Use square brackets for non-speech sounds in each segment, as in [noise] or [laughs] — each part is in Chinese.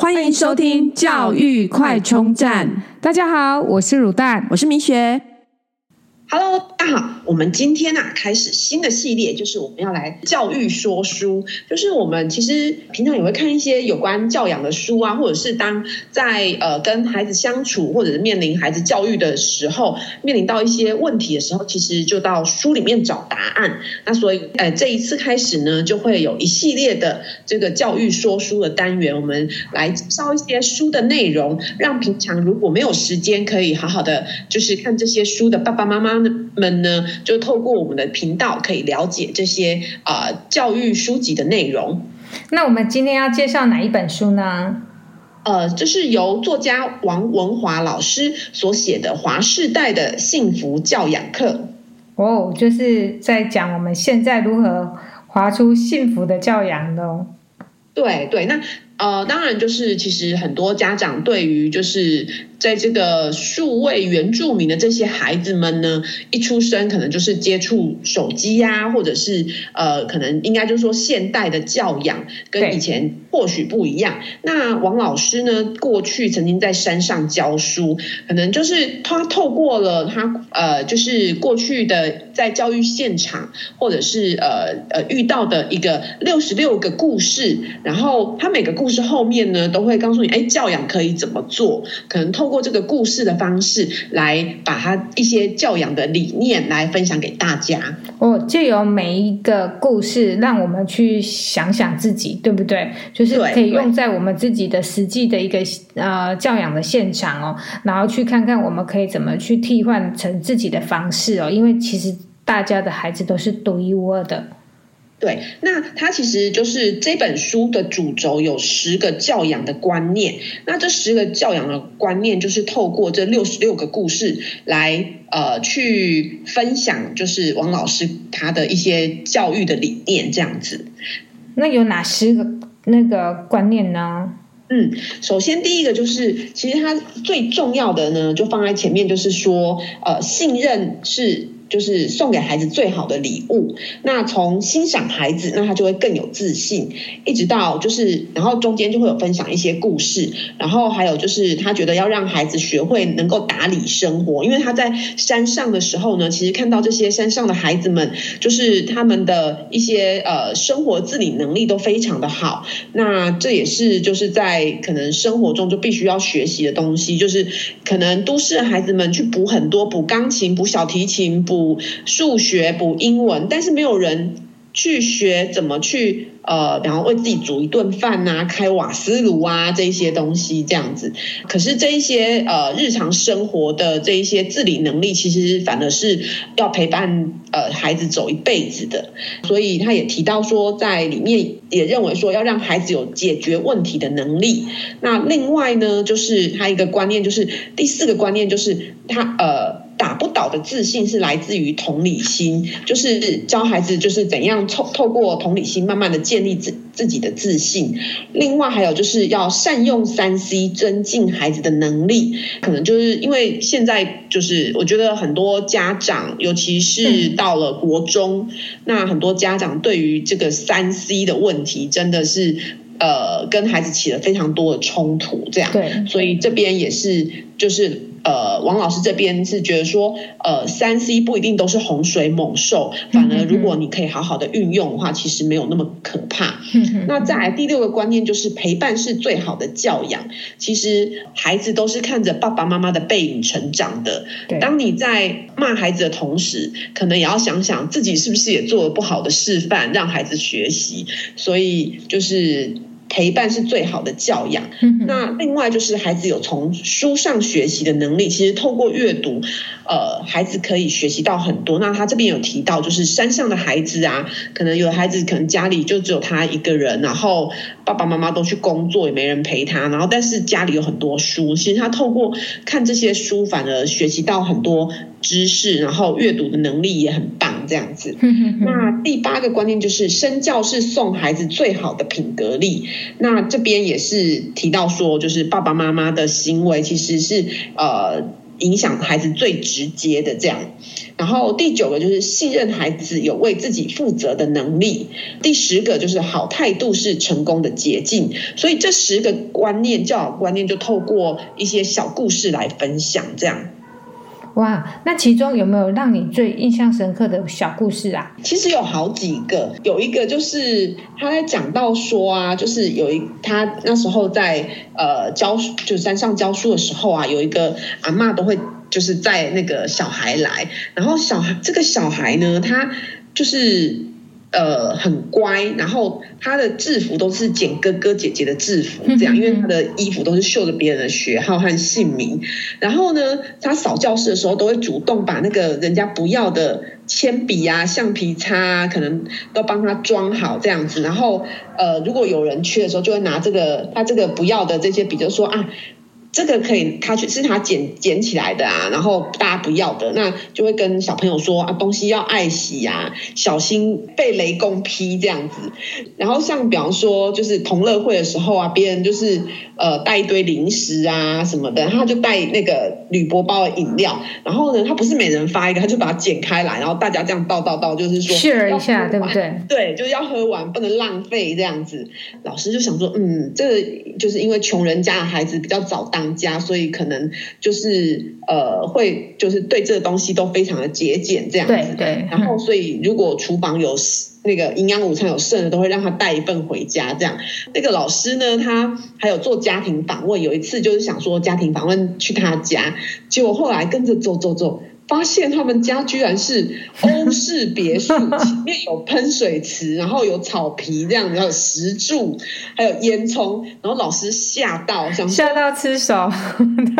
欢迎收听教育快充站。大家好，我是乳蛋，我是明雪。Hello，大家好。我们今天啊，开始新的系列，就是我们要来教育说书。就是我们其实平常也会看一些有关教养的书啊，或者是当在呃跟孩子相处，或者是面临孩子教育的时候，面临到一些问题的时候，其实就到书里面找答案。那所以，呃，这一次开始呢，就会有一系列的这个教育说书的单元，我们来介绍一些书的内容，让平常如果没有时间可以好好的就是看这些书的爸爸妈妈。们呢，就透过我们的频道可以了解这些啊、呃、教育书籍的内容。那我们今天要介绍哪一本书呢？呃，这是由作家王文华老师所写的《华世代的幸福教养课》。哦，就是在讲我们现在如何划出幸福的教养的。对对，那呃，当然就是其实很多家长对于就是。在这个数位原住民的这些孩子们呢，一出生可能就是接触手机呀、啊，或者是呃，可能应该就是说现代的教养跟以前或许不一样。那王老师呢，过去曾经在山上教书，可能就是他透过了他呃，就是过去的在教育现场，或者是呃呃遇到的一个六十六个故事，然后他每个故事后面呢，都会告诉你，哎，教养可以怎么做，可能透。过这个故事的方式来把他一些教养的理念来分享给大家。哦，借由每一个故事让我们去想想自己，对不对？就是可以用在我们自己的实际的一个呃教养的现场哦，然后去看看我们可以怎么去替换成自己的方式哦。因为其实大家的孩子都是独一无二的。对，那它其实就是这本书的主轴有十个教养的观念。那这十个教养的观念，就是透过这六十六个故事来呃去分享，就是王老师他的一些教育的理念这样子。那有哪十个那个观念呢？嗯，首先第一个就是，其实它最重要的呢，就放在前面，就是说，呃，信任是。就是送给孩子最好的礼物。那从欣赏孩子，那他就会更有自信。一直到就是，然后中间就会有分享一些故事，然后还有就是他觉得要让孩子学会能够打理生活，因为他在山上的时候呢，其实看到这些山上的孩子们，就是他们的一些呃生活自理能力都非常的好。那这也是就是在可能生活中就必须要学习的东西，就是可能都市的孩子们去补很多，补钢琴、补小提琴、补。补数学、补英文，但是没有人去学怎么去呃，然后为自己煮一顿饭呐、啊，开瓦斯炉啊这些东西这样子。可是这一些呃日常生活的这一些自理能力，其实反而是要陪伴呃孩子走一辈子的。所以他也提到说，在里面也认为说要让孩子有解决问题的能力。那另外呢，就是他一个观念，就是第四个观念，就是他呃。打不倒的自信是来自于同理心，就是教孩子就是怎样透透过同理心，慢慢的建立自自己的自信。另外还有就是要善用三 C，增进孩子的能力。可能就是因为现在就是我觉得很多家长，尤其是到了国中，那很多家长对于这个三 C 的问题，真的是呃跟孩子起了非常多的冲突。这样，对，所以这边也是就是。呃，王老师这边是觉得说，呃，三 C 不一定都是洪水猛兽，反而如果你可以好好的运用的话，其实没有那么可怕。那再来第六个观念就是陪伴是最好的教养。其实孩子都是看着爸爸妈妈的背影成长的。当你在骂孩子的同时，可能也要想想自己是不是也做了不好的示范，让孩子学习。所以就是。陪伴是最好的教养。那另外就是孩子有从书上学习的能力，其实透过阅读，呃，孩子可以学习到很多。那他这边有提到，就是山上的孩子啊，可能有孩子可能家里就只有他一个人，然后爸爸妈妈都去工作，也没人陪他，然后但是家里有很多书，其实他透过看这些书，反而学习到很多知识，然后阅读的能力也很棒，这样子。[laughs] 那第八个观念就是身教是送孩子最好的品格力。那这边也是提到说，就是爸爸妈妈的行为其实是呃影响孩子最直接的这样。然后第九个就是信任孩子有为自己负责的能力。第十个就是好态度是成功的捷径。所以这十个观念，教育观念就透过一些小故事来分享这样。哇，那其中有没有让你最印象深刻的小故事啊？其实有好几个，有一个就是他在讲到说啊，就是有一他那时候在呃教就山上教书的时候啊，有一个阿嬷都会就是带那个小孩来，然后小孩这个小孩呢，他就是。呃，很乖，然后他的制服都是捡哥哥姐姐的制服，这样，因为他的衣服都是绣着别人的学号和姓名。然后呢，他扫教室的时候，都会主动把那个人家不要的铅笔啊、橡皮擦啊，可能都帮他装好这样子。然后，呃，如果有人缺的时候，就会拿这个他这个不要的这些笔，就说啊。这个可以，他去是他捡捡起来的啊，然后大家不要的，那就会跟小朋友说啊，东西要爱惜呀，小心被雷公劈这样子。然后像比方说，就是同乐会的时候啊，别人就是呃带一堆零食啊什么的，他就带那个铝箔包的饮料，然后呢，他不是每人发一个，他就把它剪开来，然后大家这样倒倒倒，就是说 share 一下，对不对？对，就是要喝完，不能浪费这样子。老师就想说，嗯，这个就是因为穷人家的孩子比较早当家，所以可能就是呃，会就是对这个东西都非常的节俭这样子。对对。然后，所以如果厨房有那个营养午餐有剩的，都会让他带一份回家。这样，那个老师呢，他还有做家庭访问。有一次就是想说家庭访问去他家，结果后来跟着走走走。发现他们家居然是欧式别墅，前面有喷水池，然后有草皮这样，然后有石柱，还有烟囱，然后老师吓到，想吓到吃手，[laughs]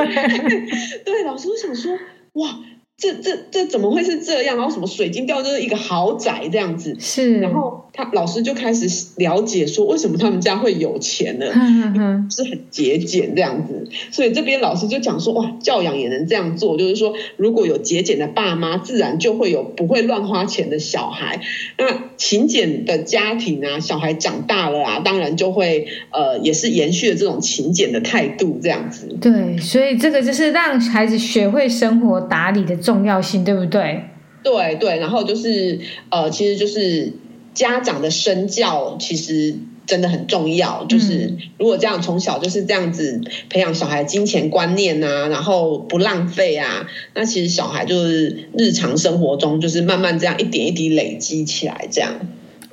对，老师我想说，哇。这这这怎么会是这样？然后什么水晶吊就是一个豪宅这样子，是。然后他老师就开始了解说，为什么他们家会有钱呢？嗯，是很节俭这样子。所以这边老师就讲说，哇，教养也能这样做，就是说，如果有节俭的爸妈，自然就会有不会乱花钱的小孩。那勤俭的家庭啊，小孩长大了啊，当然就会呃，也是延续了这种勤俭的态度这样子。对，所以这个就是让孩子学会生活打理的。重要性对不对？对对，然后就是呃，其实就是家长的身教，其实真的很重要。就是如果这样从小就是这样子培养小孩金钱观念啊，然后不浪费啊，那其实小孩就是日常生活中就是慢慢这样一点一滴累积起来，这样。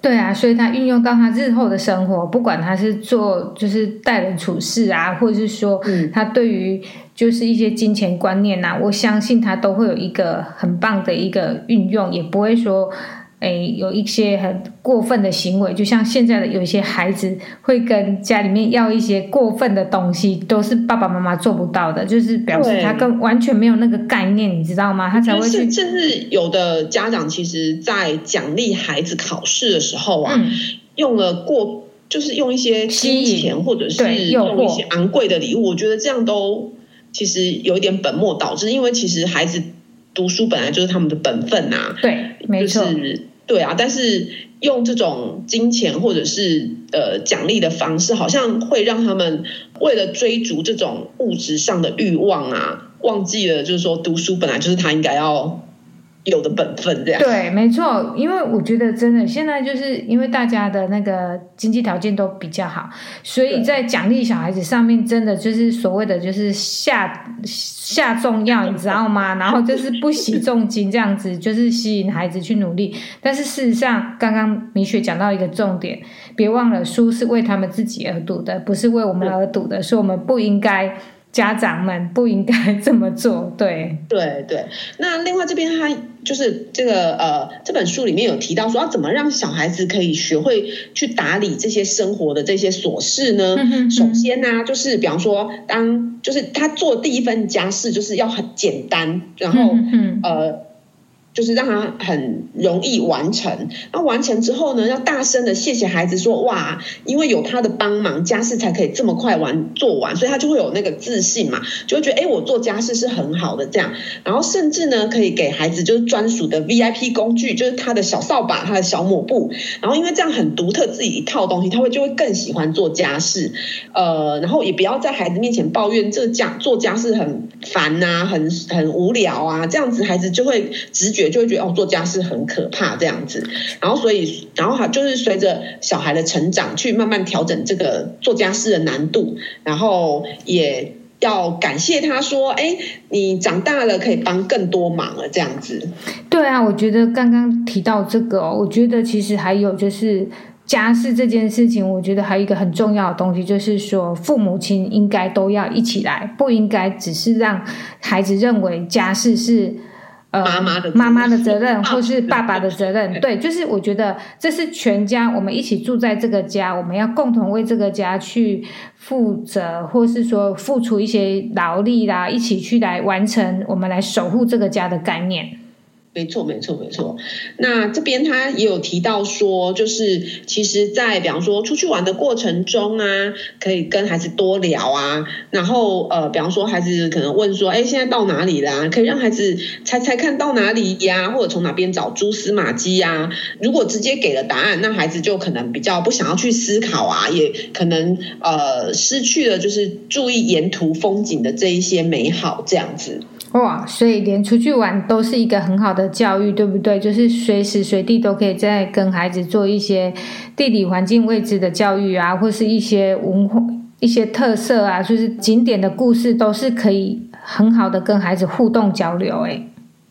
对啊，所以他运用到他日后的生活，不管他是做就是待人处事啊，或者是说他对于就是一些金钱观念呐、啊，我相信他都会有一个很棒的一个运用，也不会说。哎，有一些很过分的行为，就像现在的有一些孩子会跟家里面要一些过分的东西，都是爸爸妈妈做不到的，就是表示他跟完全没有那个概念，你知道吗？他才会去。甚至有的家长其实，在奖励孩子考试的时候啊，嗯、用了过，就是用一些金钱或者是用一些昂贵的礼物，我觉得这样都其实有一点本末倒置，因为其实孩子。读书本来就是他们的本分呐、啊，对，没错，就是对啊。但是用这种金钱或者是呃奖励的方式，好像会让他们为了追逐这种物质上的欲望啊，忘记了就是说读书本来就是他应该要。有的本分这样对，没错，因为我觉得真的现在就是因为大家的那个经济条件都比较好，所以在奖励小孩子上面，真的就是所谓的就是下下重药，你知道吗？然后就是不惜重金这样子，[laughs] 就是吸引孩子去努力。但是事实上，刚刚米雪讲到一个重点，别忘了书是为他们自己而读的，不是为我们而读的，所以我们不应该。家长们不应该这么做，对对对。那另外这边他就是这个呃，这本书里面有提到说，要怎么让小孩子可以学会去打理这些生活的这些琐事呢？嗯、哼哼首先呢、啊，就是比方说，当就是他做第一份家事，就是要很简单，然后嗯呃。就是让他很容易完成。那完成之后呢，要大声的谢谢孩子说，哇，因为有他的帮忙，家事才可以这么快完做完，所以他就会有那个自信嘛，就会觉得哎，我做家事是很好的这样。然后甚至呢，可以给孩子就是专属的 VIP 工具，就是他的小扫把、他的小抹布。然后因为这样很独特，自己一套东西，他会就会更喜欢做家事。呃，然后也不要在孩子面前抱怨这家做家事很烦啊，很很无聊啊，这样子孩子就会直觉。就会觉得哦，做家事很可怕这样子，然后所以，然后哈，就是随着小孩的成长，去慢慢调整这个做家事的难度，然后也要感谢他说，哎，你长大了可以帮更多忙了这样子。对啊，我觉得刚刚提到这个哦，我觉得其实还有就是家事这件事情，我觉得还有一个很重要的东西，就是说父母亲应该都要一起来，不应该只是让孩子认为家事是。妈妈的妈妈的责任，或是爸爸的责任，对，就是我觉得这是全家，我们一起住在这个家，我们要共同为这个家去负责，或是说付出一些劳力啦，一起去来完成，我们来守护这个家的概念。没错，没错，没错。那这边他也有提到说，就是其实，在比方说出去玩的过程中啊，可以跟孩子多聊啊。然后呃，比方说孩子可能问说，哎，现在到哪里啦？可以让孩子猜猜看到哪里呀，或者从哪边找蛛丝马迹呀。如果直接给了答案，那孩子就可能比较不想要去思考啊，也可能呃失去了就是注意沿途风景的这一些美好这样子。哇，所以连出去玩都是一个很好的教育，对不对？就是随时随地都可以在跟孩子做一些地理环境位置的教育啊，或是一些文化、一些特色啊，就是景点的故事，都是可以很好的跟孩子互动交流。诶，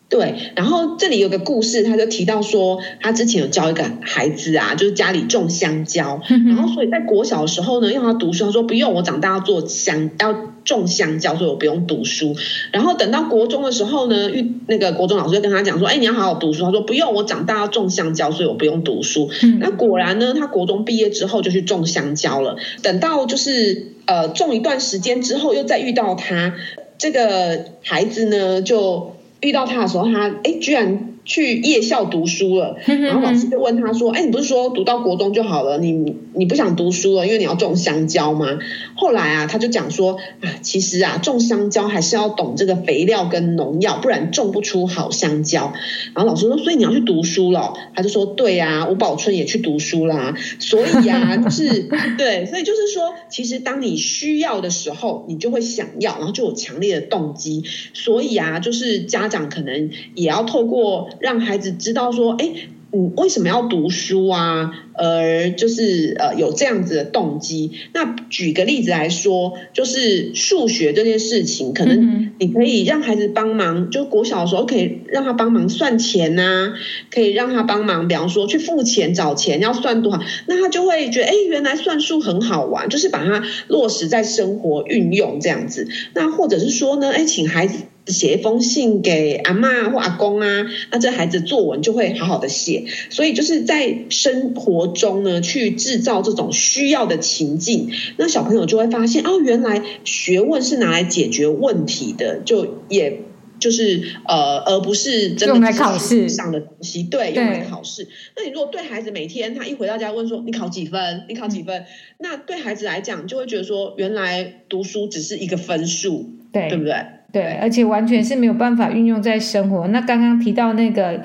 对。然后这里有个故事，他就提到说，他之前有教一个孩子啊，就是家里种香蕉，然后所以在国小的时候呢，让他读书，他说不用，我长大要做香要。种香蕉，所以我不用读书。然后等到国中的时候呢，遇那个国中老师就跟他讲说：“哎，你要好好读书。”他说：“不用，我长大要种香蕉，所以我不用读书。”嗯，那果然呢，他国中毕业之后就去种香蕉了。等到就是呃种一段时间之后，又再遇到他这个孩子呢，就遇到他的时候，他哎居然。去夜校读书了，然后老师就问他说：“哎，你不是说读到国中就好了？你你不想读书了，因为你要种香蕉吗？”后来啊，他就讲说：“啊，其实啊，种香蕉还是要懂这个肥料跟农药，不然种不出好香蕉。”然后老师说：“所以你要去读书了？”他就说：“对呀，吴宝春也去读书啦。所以啊，就 [laughs] 是对，所以就是说，其实当你需要的时候，你就会想要，然后就有强烈的动机。所以啊，就是家长可能也要透过。让孩子知道说，哎，你为什么要读书啊？而就是呃有这样子的动机。那举个例子来说，就是数学这件事情，可能你可以让孩子帮忙，就国小的时候可以让他帮忙算钱呐，可以让他帮忙，比方说去付钱找钱要算多少，那他就会觉得，哎，原来算数很好玩，就是把它落实在生活运用这样子。那或者是说呢，哎，请孩子。写一封信给阿妈或阿公啊，那这孩子作文就会好好的写。所以就是在生活中呢，去制造这种需要的情境，那小朋友就会发现哦，原来学问是拿来解决问题的，就也就是呃，而不是真的用来考试上的东西。对，用来考试。那你如果对孩子每天他一回到家问说你考几分？你考几分？那对孩子来讲就会觉得说，原来读书只是一个分数，对，对不对？对，而且完全是没有办法运用在生活。那刚刚提到那个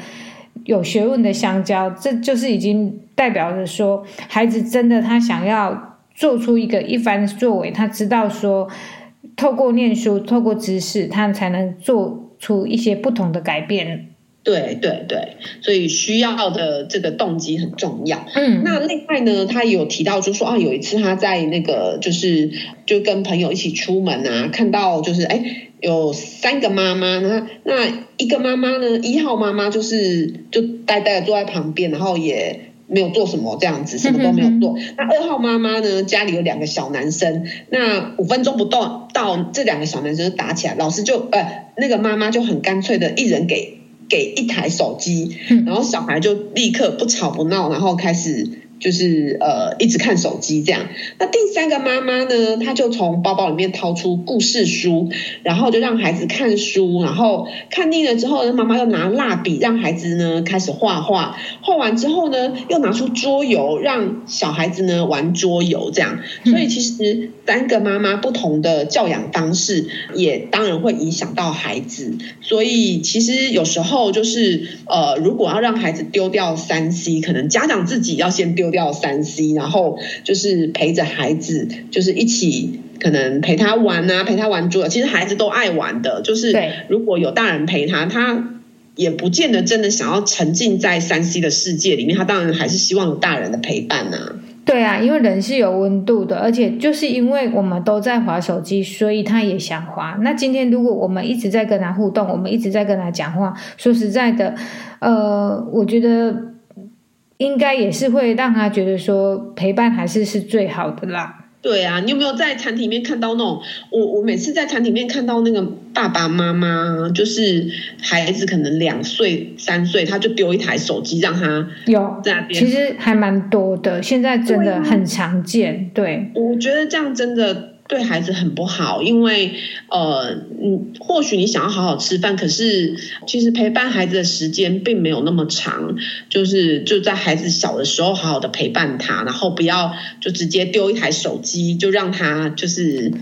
有学问的香蕉，这就是已经代表着说，孩子真的他想要做出一个一番作为，他知道说，透过念书，透过知识，他才能做出一些不同的改变。对对对，所以需要的这个动机很重要。嗯，那另外呢，他有提到，就是说啊，有一次他在那个就是就跟朋友一起出门啊，看到就是哎。有三个妈妈，那那一个妈妈呢？一号妈妈就是就呆呆的坐在旁边，然后也没有做什么，这样子什么都没有做。那二号妈妈呢？家里有两个小男生，那五分钟不到，到这两个小男生打起来，老师就呃那个妈妈就很干脆的，一人给给一台手机，然后小孩就立刻不吵不闹，然后开始。就是呃，一直看手机这样。那第三个妈妈呢，她就从包包里面掏出故事书，然后就让孩子看书，然后看腻了之后呢，妈妈又拿蜡笔让孩子呢开始画画，画完之后呢，又拿出桌游让小孩子呢玩桌游这样。所以其实三个妈妈不同的教养方式，也当然会影响到孩子。所以其实有时候就是呃，如果要让孩子丢掉三 C，可能家长自己要先丢。掉三 C，然后就是陪着孩子，就是一起可能陪他玩啊，陪他玩桌游。其实孩子都爱玩的，就是如果有大人陪他，他也不见得真的想要沉浸在三 C 的世界里面。他当然还是希望有大人的陪伴啊。对啊，因为人是有温度的，而且就是因为我们都在滑手机，所以他也想滑。那今天如果我们一直在跟他互动，我们一直在跟他讲话，说实在的，呃，我觉得。应该也是会让他觉得说陪伴还是是最好的啦。对啊，你有没有在餐厅里面看到那种？我我每次在餐厅里面看到那个爸爸妈妈，就是孩子可能两岁三岁，他就丢一台手机让他有在那边。其实还蛮多的，现在真的很常见。对，我觉得这样真的。对孩子很不好，因为呃，嗯，或许你想要好好吃饭，可是其实陪伴孩子的时间并没有那么长，就是就在孩子小的时候好好的陪伴他，然后不要就直接丢一台手机，就让他就是。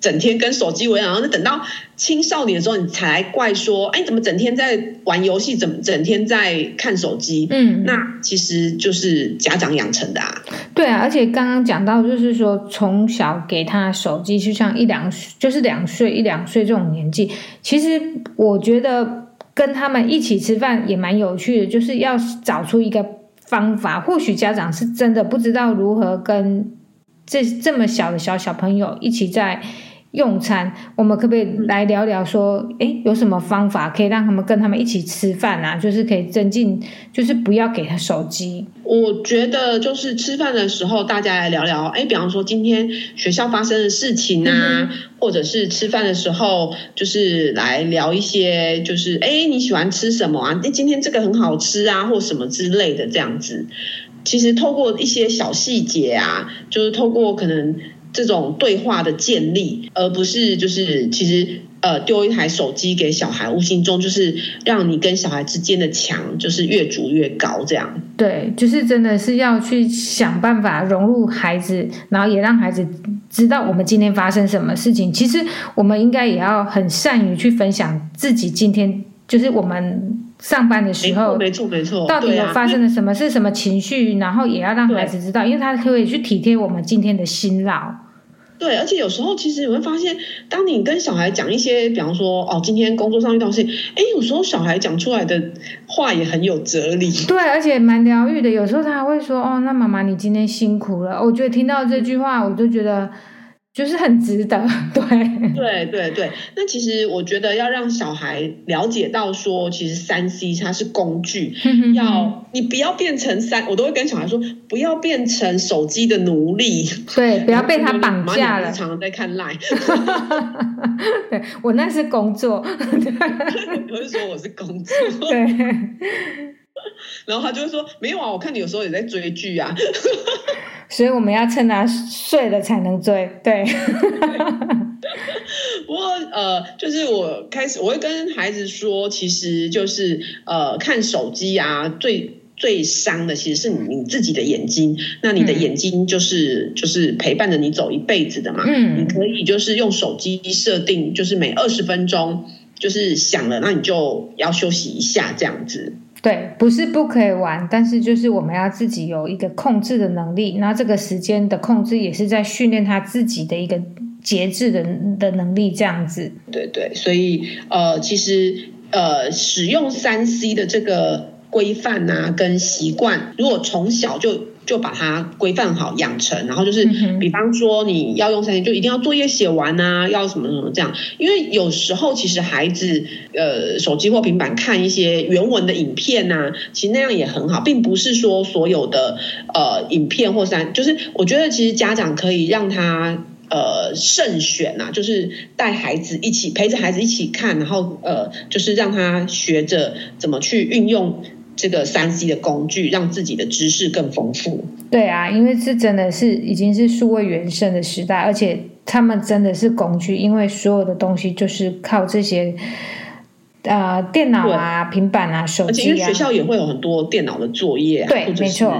整天跟手机为然后那等到青少年的时候，你才来怪说，哎，怎么整天在玩游戏，怎么整天在看手机？嗯，那其实就是家长养成的啊。对啊，而且刚刚讲到，就是说从小给他手机，就像一两，就是两岁一两岁这种年纪，其实我觉得跟他们一起吃饭也蛮有趣的，就是要找出一个方法。或许家长是真的不知道如何跟这这么小的小小朋友一起在。用餐，我们可不可以来聊聊？说，诶，有什么方法可以让他们跟他们一起吃饭啊？就是可以增进，就是不要给他手机。我觉得就是吃饭的时候，大家来聊聊。诶，比方说今天学校发生的事情啊，嗯、或者是吃饭的时候，就是来聊一些，就是诶，你喜欢吃什么啊？诶，今天这个很好吃啊，或什么之类的这样子。其实透过一些小细节啊，就是透过可能。这种对话的建立，而不是就是其实呃丢一台手机给小孩，无形中就是让你跟小孩之间的墙就是越筑越高，这样。对，就是真的是要去想办法融入孩子，然后也让孩子知道我们今天发生什么事情。其实我们应该也要很善于去分享自己今天就是我们上班的时候，没错没错，到底有发生了什么，是什么情绪，然后也要让孩子知道，因为他可以去体贴我们今天的辛劳。对，而且有时候其实你会发现，当你跟小孩讲一些，比方说哦，今天工作上遇到事情，哎，有时候小孩讲出来的话也很有哲理。对，而且蛮疗愈的。有时候他还会说：“哦，那妈妈你今天辛苦了。”我觉得听到这句话，我就觉得。就是很值得，[laughs] 对对对对。那其实我觉得要让小孩了解到说，其实三 C 它是工具，要你不要变成三，我都会跟小孩说，不要变成手机的奴隶，对，不要 [laughs] 被他绑架了。常常在看 Line，[laughs] 对我那是工作，我是说我是工作，对。[laughs] 然后他就会说，没有啊，我看你有时候也在追剧啊。[laughs] 所以我们要趁他睡了才能追，对。[laughs] 不过呃，就是我开始我会跟孩子说，其实就是呃，看手机啊，最最伤的其实是你自己的眼睛。那你的眼睛就是、嗯、就是陪伴着你走一辈子的嘛。嗯。你可以就是用手机设定，就是每二十分钟就是响了，那你就要休息一下这样子。对，不是不可以玩，但是就是我们要自己有一个控制的能力。那这个时间的控制也是在训练他自己的一个节制的的能力，这样子。对对，所以呃，其实呃，使用三 C 的这个规范啊，跟习惯，如果从小就。就把它规范好养成，然后就是，比方说你要用三天就一定要作业写完啊，要什么什么这样。因为有时候其实孩子呃手机或平板看一些原文的影片啊，其实那样也很好，并不是说所有的呃影片或三，就是我觉得其实家长可以让他呃慎选啊，就是带孩子一起陪着孩子一起看，然后呃就是让他学着怎么去运用。这个三 C 的工具，让自己的知识更丰富。对啊，因为这真的是已经是数位原生的时代，而且他们真的是工具，因为所有的东西就是靠这些。呃，电脑啊，平板啊，手机啊，而且学校也会有很多电脑的作业啊，对，没错，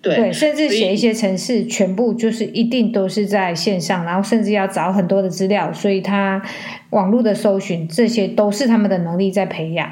对，对，甚至写一些程式，全部就是一定都是在线上，然后甚至要找很多的资料，所以他网络的搜寻，这些都是他们的能力在培养。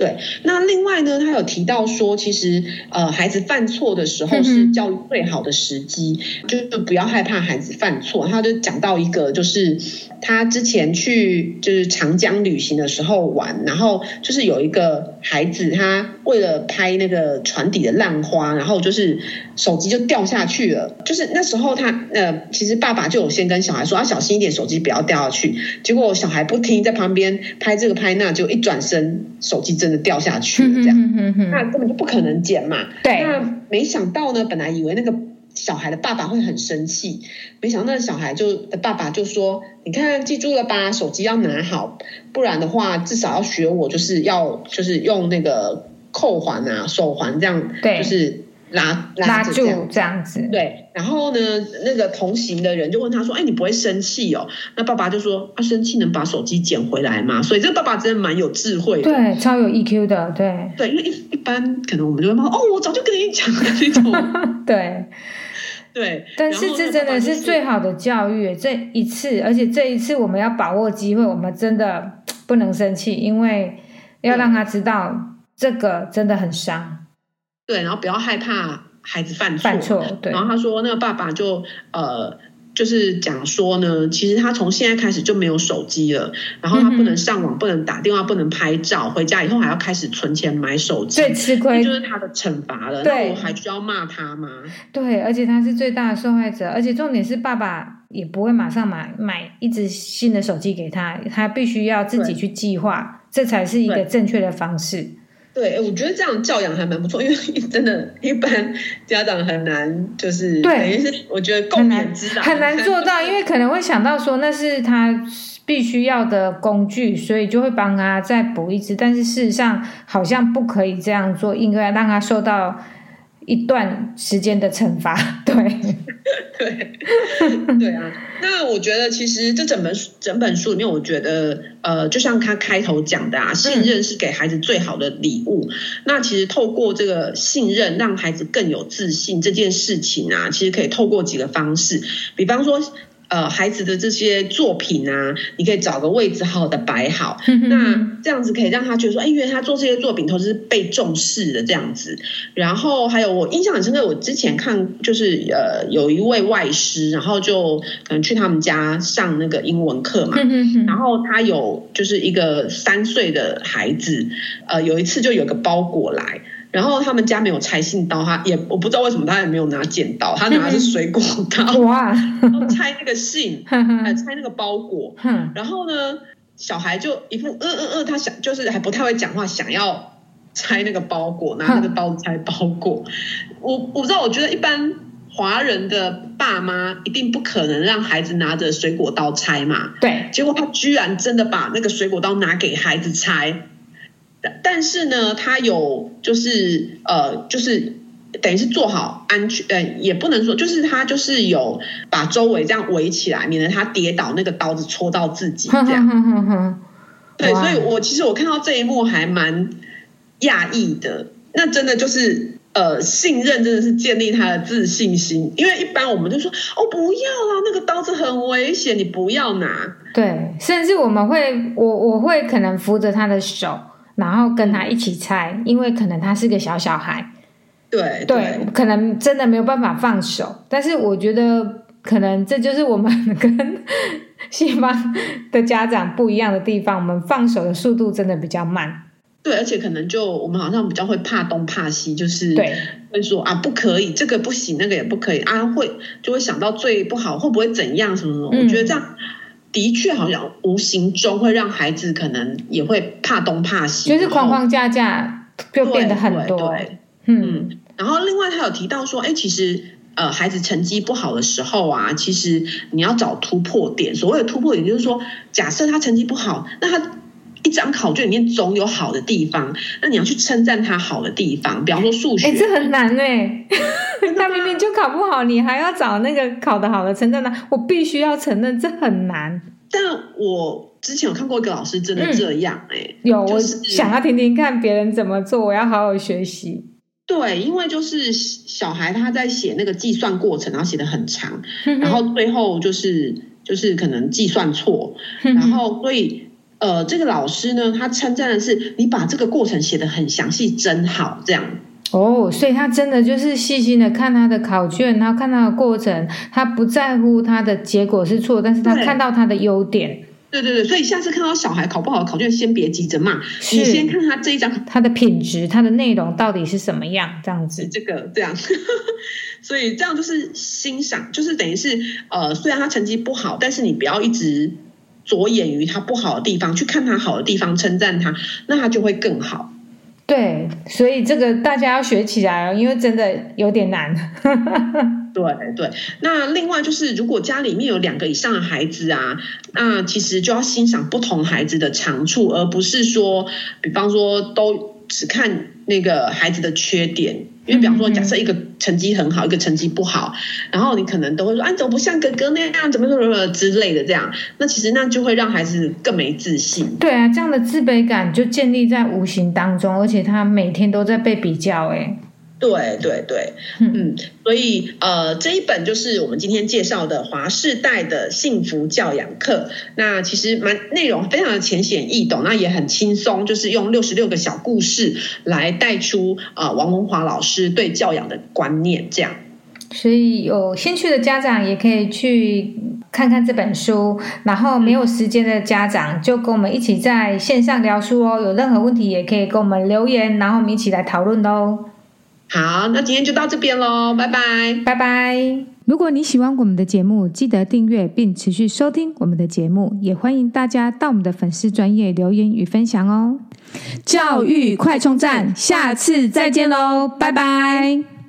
对，那另外呢，他有提到说，其实呃，孩子犯错的时候是教育最好的时机，嗯、就是不要害怕孩子犯错。他就讲到一个，就是他之前去就是长江旅行的时候玩，然后就是有一个孩子，他为了拍那个船底的浪花，然后就是手机就掉下去了。就是那时候他呃，其实爸爸就有先跟小孩说，要小心一点，手机不要掉下去。结果小孩不听，在旁边拍这个拍那，就一转身，手机真的掉下去了，这样，嗯哼哼，那根本就不可能捡嘛。对，那没想到呢，本来以为那个小孩的爸爸会很生气，没想到那小孩就的爸爸就说：“你看，记住了吧，手机要拿好，不然的话，至少要学我，就是要就是用那个扣环啊、手环这样，对，就是。”拉拉住这样子，对，然后呢，那个同行的人就问他说：“哎，你不会生气哦？”那爸爸就说：“啊，生气能把手机捡回来吗？”所以这个爸爸真的蛮有智慧的，对，超有 EQ 的，对，对，因为一一般可能我们就会骂：“哦，我早就跟你讲了这种。[laughs] ”对，[laughs] 对，但是这真的是最好的教育，这一次，而且这一次我们要把握机会，我们真的不能生气，因为要让他知道这个真的很伤。对，然后不要害怕孩子犯错。犯错，对。然后他说，那个爸爸就呃，就是讲说呢，其实他从现在开始就没有手机了，然后他不能上网，嗯、不能打电话，不能拍照，回家以后还要开始存钱买手机，最吃亏，就是他的惩罚了。对，那我还需要骂他吗？对，而且他是最大的受害者，而且重点是爸爸也不会马上买买一只新的手机给他，他必须要自己去计划，这才是一个正确的方式。对，我觉得这样教养还蛮不错，因为 [laughs] 真的，一般家长很难，就是对，等于是我觉得共勉之道，很难做到，因为可能会想到说那是他必须要的工具，所以就会帮他再补一支，但是事实上好像不可以这样做，应该让他受到一段时间的惩罚。对，[laughs] 对，[laughs] 对啊。那我觉得，其实这整本整本书里面，我觉得，呃，就像他开头讲的啊，信任是给孩子最好的礼物。那其实透过这个信任，让孩子更有自信这件事情啊，其实可以透过几个方式，比方说。呃，孩子的这些作品啊，你可以找个位置好好的摆好，那这样子可以让他觉得说，哎，原来他做这些作品都是被重视的这样子。然后还有我印象很深刻，我之前看就是呃，有一位外师，然后就可能去他们家上那个英文课嘛，然后他有就是一个三岁的孩子，呃，有一次就有个包裹来。然后他们家没有拆信刀，他也我不知道为什么他也没有拿剪刀，他拿的是水果刀，[laughs] 哇，然后拆那个信，[laughs] 还拆那个包裹，然后呢，小孩就一副嗯嗯嗯，他想就是还不太会讲话，想要拆那个包裹，拿那个刀拆包裹。我我不知道，我觉得一般华人的爸妈一定不可能让孩子拿着水果刀拆嘛，对，结果他居然真的把那个水果刀拿给孩子拆。但是呢，他有就是呃，就是等于是做好安全，呃，也不能说，就是他就是有把周围这样围起来，免得他跌倒，那个刀子戳到自己这样。[laughs] 对，所以我其实我看到这一幕还蛮讶异的。那真的就是呃，信任真的是建立他的自信心，因为一般我们就说哦，不要啦，那个刀子很危险，你不要拿。对，甚至我们会，我我会可能扶着他的手。然后跟他一起猜，因为可能他是个小小孩，对对，对，可能真的没有办法放手。但是我觉得，可能这就是我们跟西方的家长不一样的地方。我们放手的速度真的比较慢，对，而且可能就我们好像比较会怕东怕西，就是对，会说啊不可以，这个不行，那个也不可以啊，会就会想到最不好，会不会怎样什么什么？嗯，我觉得这样。的确，好像无形中会让孩子可能也会怕东怕西，就是框框架架就变得很多。对，对，嗯。然后另外他有提到说，哎，其实呃，孩子成绩不好的时候啊，其实你要找突破点。所谓的突破点，就是说，假设他成绩不好，那他一张考卷里面总有好的地方，那你要去称赞他好的地方，比方说数学，哎，这很难哎，[laughs] 他明明就考不好，你还要找那个考得好的称赞他，我必须要承认这很难。但我之前有看过一个老师真的这样哎、嗯，有，就是、我想要听听看别人怎么做，我要好好学习。对，因为就是小孩他在写那个计算过程，然后写的很长，然后最后就是就是可能计算错，然后所以。呃，这个老师呢，他称赞的是你把这个过程写得很详细，真好，这样。哦，所以他真的就是细心的看他的考卷，然后看他的过程，他不在乎他的结果是错，但是他看到他的优点。对对对，所以下次看到小孩考不好的考卷，先别急着骂，你先看他这一张，他的品质，他的内容到底是什么样，这样子。这个这样，[laughs] 所以这样就是欣赏，就是等于是呃，虽然他成绩不好，但是你不要一直。着眼于他不好的地方，去看他好的地方，称赞他，那他就会更好。对，所以这个大家要学起来哦，因为真的有点难。[laughs] 对对，那另外就是，如果家里面有两个以上的孩子啊，那其实就要欣赏不同孩子的长处，而不是说，比方说都只看那个孩子的缺点。因为比方说，假设一个成绩很好，一个成绩不好，然后你可能都会说，啊，怎么不像哥哥那样，怎么怎么之类的这样，那其实那就会让孩子更没自信。对啊，这样的自卑感就建立在无形当中，而且他每天都在被比较，哎。对对对，嗯，所以呃，这一本就是我们今天介绍的华世代的幸福教养课。那其实蛮内容非常的浅显易懂，那也很轻松，就是用六十六个小故事来带出啊、呃、王文华老师对教养的观念，这样。所以有兴趣的家长也可以去看看这本书，然后没有时间的家长就跟我们一起在线上聊书哦。有任何问题也可以跟我们留言，然后我们一起来讨论哦。好，那今天就到这边喽，拜拜，拜拜。如果你喜欢我们的节目，记得订阅并持续收听我们的节目，也欢迎大家到我们的粉丝专业留言与分享哦。教育快充站，下次再见喽，拜拜。